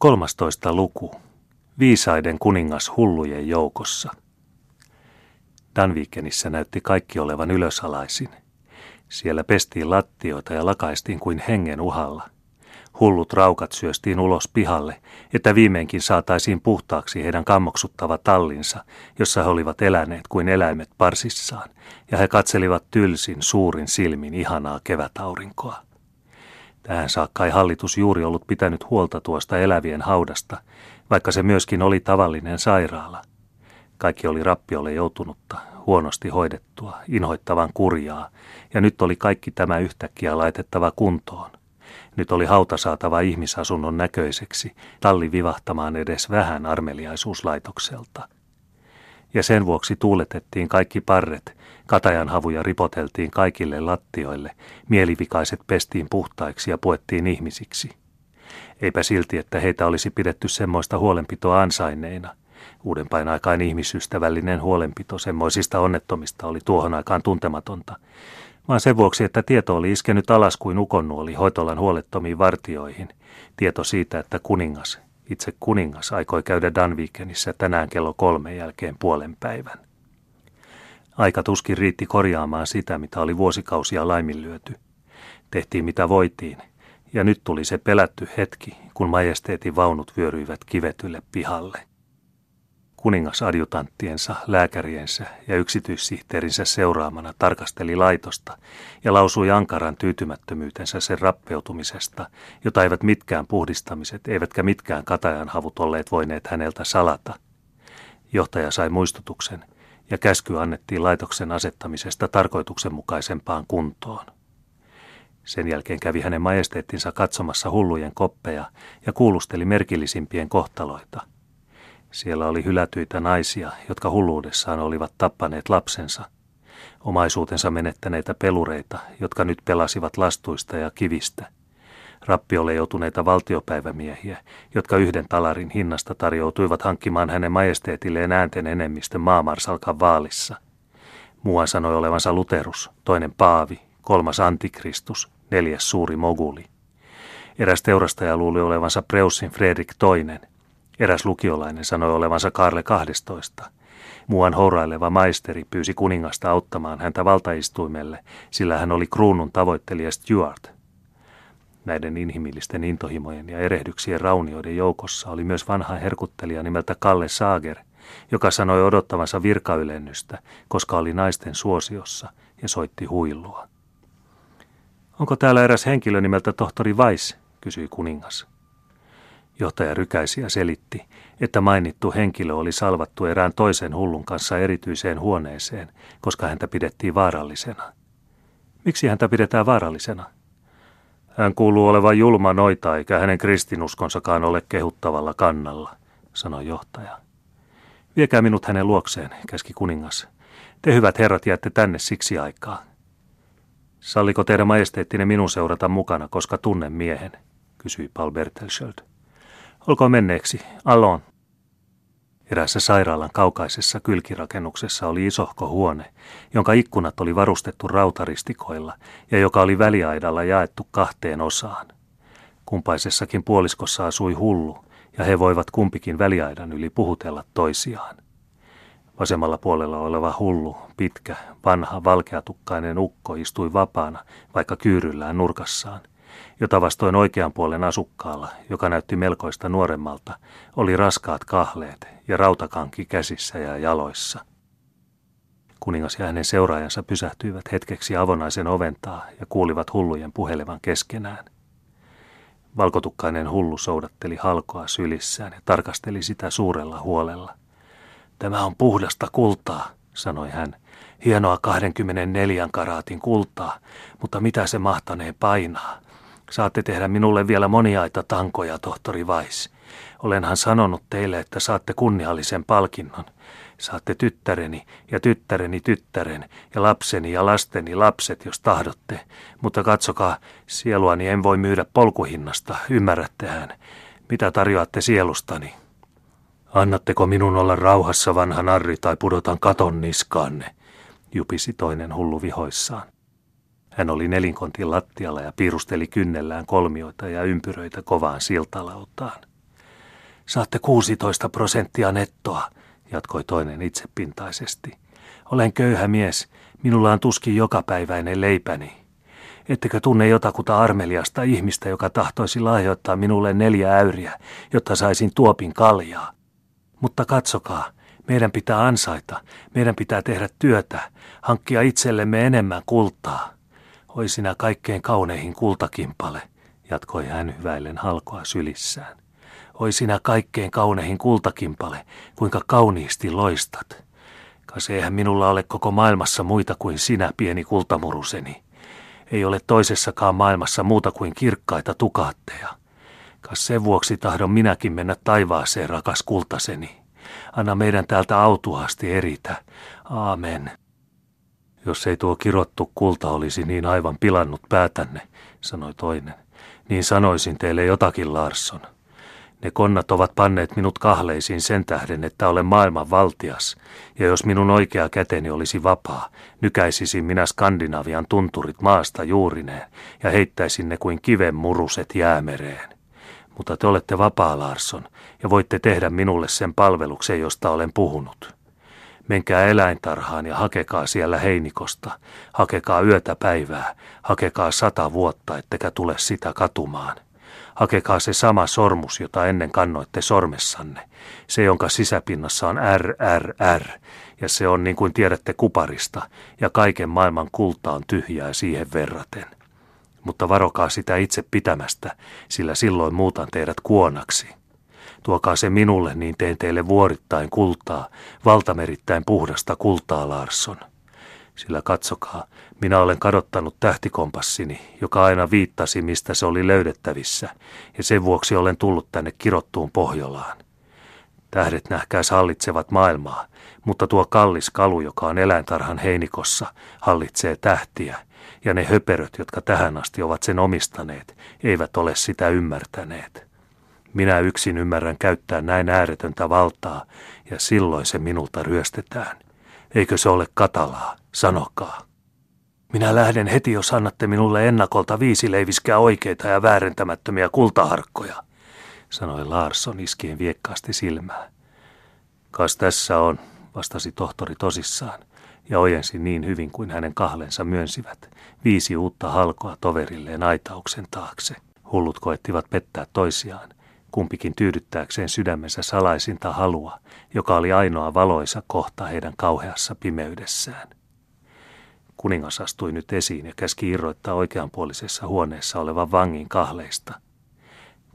13. luku. Viisaiden kuningas hullujen joukossa. Danvikenissä näytti kaikki olevan ylösalaisin. Siellä pestiin lattioita ja lakaistiin kuin hengen uhalla. Hullut raukat syöstiin ulos pihalle, että viimeinkin saataisiin puhtaaksi heidän kammoksuttava tallinsa, jossa he olivat eläneet kuin eläimet parsissaan, ja he katselivat tylsin suurin silmin ihanaa kevätaurinkoa. Tähän saakka ei hallitus juuri ollut pitänyt huolta tuosta elävien haudasta, vaikka se myöskin oli tavallinen sairaala. Kaikki oli rappiolle joutunutta, huonosti hoidettua, inhoittavan kurjaa, ja nyt oli kaikki tämä yhtäkkiä laitettava kuntoon. Nyt oli hauta saatava ihmisasunnon näköiseksi, talli vivahtamaan edes vähän armeliaisuuslaitokselta. Ja sen vuoksi tuuletettiin kaikki parret, katajan havuja ripoteltiin kaikille lattioille, mielivikaiset pestiin puhtaiksi ja puettiin ihmisiksi. Eipä silti, että heitä olisi pidetty semmoista huolenpitoa ansaineina. Uudenpain aikaan ihmisystävällinen huolenpito semmoisista onnettomista oli tuohon aikaan tuntematonta, vaan sen vuoksi, että tieto oli iskenyt alas kuin ukonnuoli hoitolan huolettomiin vartioihin. Tieto siitä, että kuningas, itse kuningas, aikoi käydä Danvikenissä tänään kello kolme jälkeen puolen päivän. Aika tuskin riitti korjaamaan sitä, mitä oli vuosikausia laiminlyöty. Tehtiin mitä voitiin, ja nyt tuli se pelätty hetki, kun majesteetin vaunut vyöryivät kivetylle pihalle. Kuningas adjutanttiensa, lääkäriensä ja yksityissihteerinsä seuraamana tarkasteli laitosta ja lausui ankaran tyytymättömyytensä sen rappeutumisesta, jota eivät mitkään puhdistamiset eivätkä mitkään katajan havut olleet voineet häneltä salata. Johtaja sai muistutuksen ja käsky annettiin laitoksen asettamisesta tarkoituksenmukaisempaan kuntoon. Sen jälkeen kävi hänen majesteettinsa katsomassa hullujen koppeja ja kuulusteli merkillisimpien kohtaloita – siellä oli hylätyitä naisia, jotka hulluudessaan olivat tappaneet lapsensa. Omaisuutensa menettäneitä pelureita, jotka nyt pelasivat lastuista ja kivistä. Rappiolle joutuneita valtiopäivämiehiä, jotka yhden talarin hinnasta tarjoutuivat hankkimaan hänen majesteetilleen äänten enemmistön maamarsalkan vaalissa. Muuan sanoi olevansa Luterus, toinen Paavi, kolmas Antikristus, neljäs suuri moguli. Eräs teurastaja luuli olevansa Preussin Fredrik toinen, Eräs lukiolainen sanoi olevansa Karle 12. Muuan houraileva maisteri pyysi kuningasta auttamaan häntä valtaistuimelle, sillä hän oli kruunun tavoittelija Stuart. Näiden inhimillisten intohimojen ja erehdyksien raunioiden joukossa oli myös vanha herkuttelija nimeltä Kalle Saager, joka sanoi odottavansa virkaylennystä, koska oli naisten suosiossa ja soitti huilua. Onko täällä eräs henkilö nimeltä tohtori Weiss, kysyi kuningas. Johtaja rykäisi ja selitti, että mainittu henkilö oli salvattu erään toisen hullun kanssa erityiseen huoneeseen, koska häntä pidettiin vaarallisena. Miksi häntä pidetään vaarallisena? Hän kuuluu olevan julma noita, eikä hänen kristinuskonsakaan ole kehuttavalla kannalla, sanoi johtaja. Viekää minut hänen luokseen, käski kuningas. Te hyvät herrat jäätte tänne siksi aikaa. Salliko teidän majesteettinen minun seurata mukana, koska tunnen miehen, kysyi Paul Bertelsköld. Olkoon menneeksi, Alon. Erässä sairaalan kaukaisessa kylkirakennuksessa oli isohko huone, jonka ikkunat oli varustettu rautaristikoilla ja joka oli väliaidalla jaettu kahteen osaan. Kumpaisessakin puoliskossa asui hullu, ja he voivat kumpikin väliaidan yli puhutella toisiaan. Vasemmalla puolella oleva hullu, pitkä, vanha, valkeatukkainen ukko istui vapaana, vaikka kyyryllään nurkassaan jota vastoin oikean puolen asukkaalla, joka näytti melkoista nuoremmalta, oli raskaat kahleet ja rautakanki käsissä ja jaloissa. Kuningas ja hänen seuraajansa pysähtyivät hetkeksi avonaisen oventaa ja kuulivat hullujen puhelevan keskenään. Valkotukkainen hullu soudatteli halkoa sylissään ja tarkasteli sitä suurella huolella. Tämä on puhdasta kultaa, sanoi hän. Hienoa 24 karaatin kultaa, mutta mitä se mahtanee painaa? Saatte tehdä minulle vielä moniaita tankoja, tohtori Vais. Olenhan sanonut teille, että saatte kunniallisen palkinnon. Saatte tyttäreni ja tyttäreni tyttären ja lapseni ja lasteni lapset, jos tahdotte. Mutta katsokaa, sieluani en voi myydä polkuhinnasta, ymmärrättehän. Mitä tarjoatte sielustani? Annatteko minun olla rauhassa, vanha narri, tai pudotan katon niskaanne, jupisi toinen hullu vihoissaan. Hän oli nelinkontin lattialla ja piirusteli kynnellään kolmioita ja ympyröitä kovaan siltalautaan. Saatte 16 prosenttia nettoa, jatkoi toinen itsepintaisesti. Olen köyhä mies, minulla on tuskin jokapäiväinen leipäni. Ettekö tunne jotakuta armeliasta ihmistä, joka tahtoisi lahjoittaa minulle neljä äyriä, jotta saisin tuopin kaljaa? Mutta katsokaa, meidän pitää ansaita, meidän pitää tehdä työtä, hankkia itsellemme enemmän kultaa. Oi sinä kaikkein kauneihin kultakimpale, jatkoi hän hyväillen halkoa sylissään. Oi sinä kaikkein kauneihin kultakimpale, kuinka kauniisti loistat. Kas eihän minulla ole koko maailmassa muita kuin sinä, pieni kultamuruseni. Ei ole toisessakaan maailmassa muuta kuin kirkkaita tukaatteja. Kas sen vuoksi tahdon minäkin mennä taivaaseen, rakas kultaseni. Anna meidän täältä autuasti eritä. Aamen. Jos ei tuo kirottu kulta olisi niin aivan pilannut päätänne, sanoi toinen, niin sanoisin teille jotakin, Larsson. Ne konnat ovat panneet minut kahleisiin sen tähden, että olen maailman valtias, ja jos minun oikea käteni olisi vapaa, nykäisisin minä Skandinavian tunturit maasta juurineen ja heittäisin ne kuin kiven muruset jäämereen. Mutta te olette vapaa, Larsson, ja voitte tehdä minulle sen palveluksen, josta olen puhunut. Menkää eläintarhaan ja hakekaa siellä heinikosta. Hakekaa yötä päivää. Hakekaa sata vuotta, ettekä tule sitä katumaan. Hakekaa se sama sormus, jota ennen kannoitte sormessanne. Se, jonka sisäpinnassa on RRR, ja se on niin kuin tiedätte kuparista, ja kaiken maailman kulta on tyhjää siihen verraten. Mutta varokaa sitä itse pitämästä, sillä silloin muutan teidät kuonaksi. Tuokaa se minulle, niin teen teille vuorittain kultaa, valtamerittäin puhdasta kultaa, Larsson. Sillä katsokaa, minä olen kadottanut tähtikompassini, joka aina viittasi, mistä se oli löydettävissä, ja sen vuoksi olen tullut tänne kirottuun Pohjolaan. Tähdet nähkäis hallitsevat maailmaa, mutta tuo kallis kalu, joka on eläintarhan heinikossa, hallitsee tähtiä, ja ne höperöt, jotka tähän asti ovat sen omistaneet, eivät ole sitä ymmärtäneet. Minä yksin ymmärrän käyttää näin ääretöntä valtaa, ja silloin se minulta ryöstetään. Eikö se ole katalaa? Sanokaa. Minä lähden heti, jos annatte minulle ennakolta viisi leiviskää oikeita ja väärentämättömiä kultaharkkoja, sanoi Larsson iskien viekkaasti silmää. Kas tässä on, vastasi tohtori tosissaan, ja ojensi niin hyvin kuin hänen kahlensa myönsivät, viisi uutta halkoa toverilleen aitauksen taakse. Hullut koettivat pettää toisiaan, kumpikin tyydyttääkseen sydämensä salaisinta halua, joka oli ainoa valoisa kohta heidän kauheassa pimeydessään. Kuningas astui nyt esiin ja käski irroittaa oikeanpuolisessa huoneessa olevan vangin kahleista.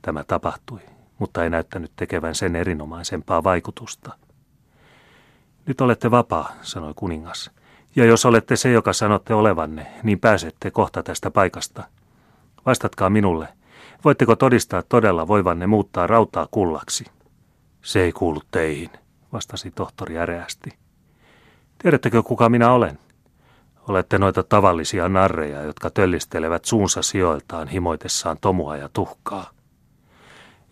Tämä tapahtui, mutta ei näyttänyt tekevän sen erinomaisempaa vaikutusta. Nyt olette vapaa, sanoi kuningas. Ja jos olette se, joka sanotte olevanne, niin pääsette kohta tästä paikasta. Vastatkaa minulle, voitteko todistaa todella voivanne muuttaa rautaa kullaksi? Se ei kuulu teihin, vastasi tohtori äreästi. Tiedättekö, kuka minä olen? Olette noita tavallisia narreja, jotka töllistelevät suunsa sijoiltaan himoitessaan tomua ja tuhkaa.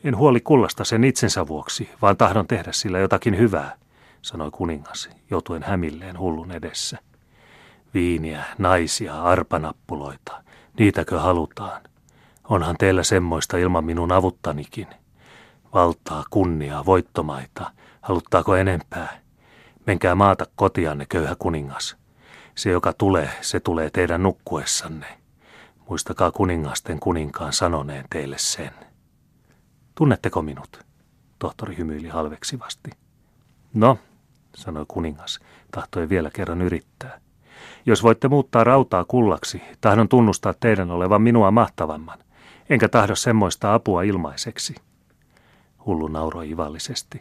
En huoli kullasta sen itsensä vuoksi, vaan tahdon tehdä sillä jotakin hyvää, sanoi kuningas, joutuen hämilleen hullun edessä. Viiniä, naisia, arpanappuloita, niitäkö halutaan? Onhan teillä semmoista ilman minun avuttanikin. Valtaa, kunniaa, voittomaita, haluttaako enempää? Menkää maata kotianne, köyhä kuningas. Se, joka tulee, se tulee teidän nukkuessanne. Muistakaa kuningasten kuninkaan sanoneen teille sen. Tunnetteko minut? Tohtori hymyili halveksivasti. No, sanoi kuningas, tahtoi vielä kerran yrittää. Jos voitte muuttaa rautaa kullaksi, tahdon tunnustaa teidän olevan minua mahtavamman, enkä tahdo semmoista apua ilmaiseksi. Hullu nauroi ivallisesti.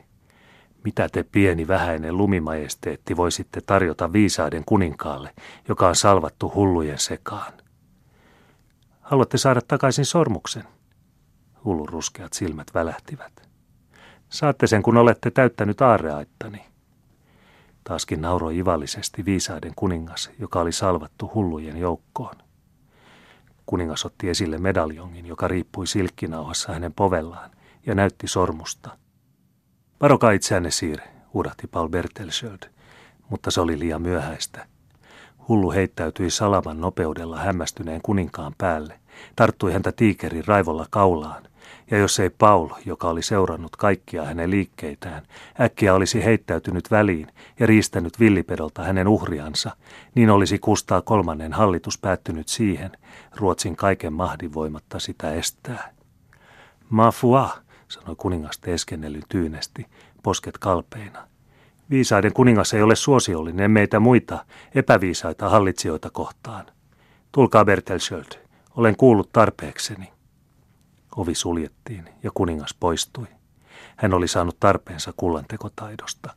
Mitä te pieni vähäinen lumimajesteetti voisitte tarjota viisaiden kuninkaalle, joka on salvattu hullujen sekaan? Haluatte saada takaisin sormuksen? Hullun ruskeat silmät välähtivät. Saatte sen, kun olette täyttänyt aarreaittani. Taaskin nauroi ivallisesti viisaiden kuningas, joka oli salvattu hullujen joukkoon. Kuningas otti esille medaljongin, joka riippui silkkinauhassa hänen povellaan, ja näytti sormusta. Varokaa itseänne, siir, huudahti Paul Bertelsöld, mutta se oli liian myöhäistä. Hullu heittäytyi salaman nopeudella hämmästyneen kuninkaan päälle, tarttui häntä tiikerin raivolla kaulaan ja jos ei Paul, joka oli seurannut kaikkia hänen liikkeitään, äkkiä olisi heittäytynyt väliin ja riistänyt villipedolta hänen uhriansa, niin olisi Kustaa kolmannen hallitus päättynyt siihen, Ruotsin kaiken mahdin voimatta sitä estää. Ma foi, sanoi kuningas teeskennellyn tyynesti, posket kalpeina. Viisaiden kuningas ei ole suosiollinen meitä muita epäviisaita hallitsijoita kohtaan. Tulkaa Bertelsköld, olen kuullut tarpeekseni. Ovi suljettiin ja kuningas poistui. Hän oli saanut tarpeensa kullantekotaidosta.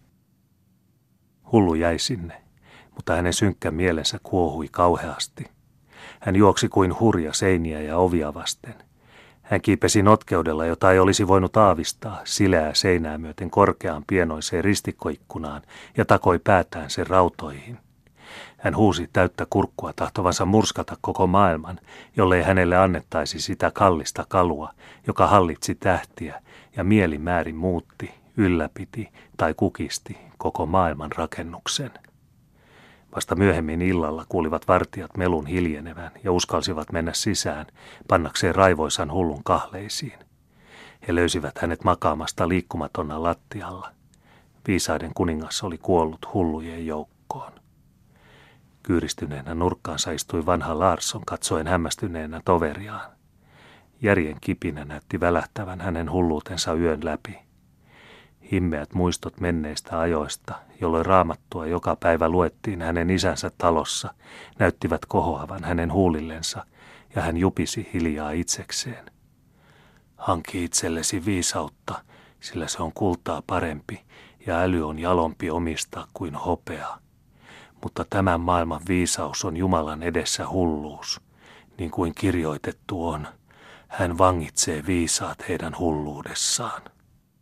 Hullu jäi sinne, mutta hänen synkkä mielensä kuohui kauheasti. Hän juoksi kuin hurja seiniä ja ovia vasten. Hän kiipesi notkeudella, jota ei olisi voinut aavistaa, sileää seinää myöten korkeaan pienoiseen ristikkoikkunaan ja takoi päätään sen rautoihin. Hän huusi täyttä kurkkua tahtovansa murskata koko maailman, jollei hänelle annettaisi sitä kallista kalua, joka hallitsi tähtiä ja mielimäärin muutti, ylläpiti tai kukisti koko maailman rakennuksen. Vasta myöhemmin illalla kuulivat vartijat melun hiljenevän ja uskalsivat mennä sisään, pannakseen raivoisan hullun kahleisiin. He löysivät hänet makaamasta liikkumatonna lattialla. Viisaiden kuningas oli kuollut hullujen joukkoon. Kyyristyneenä nurkkaansa istui vanha Larsson katsoen hämmästyneenä toveriaan. Järjen kipinä näytti välähtävän hänen hulluutensa yön läpi. Himmeät muistot menneistä ajoista, jolloin raamattua joka päivä luettiin hänen isänsä talossa, näyttivät kohoavan hänen huulillensa, ja hän jupisi hiljaa itsekseen. Hanki itsellesi viisautta, sillä se on kultaa parempi, ja äly on jalompi omistaa kuin hopea. Mutta tämän maailman viisaus on Jumalan edessä hulluus, niin kuin kirjoitettu on. Hän vangitsee viisaat heidän hulluudessaan.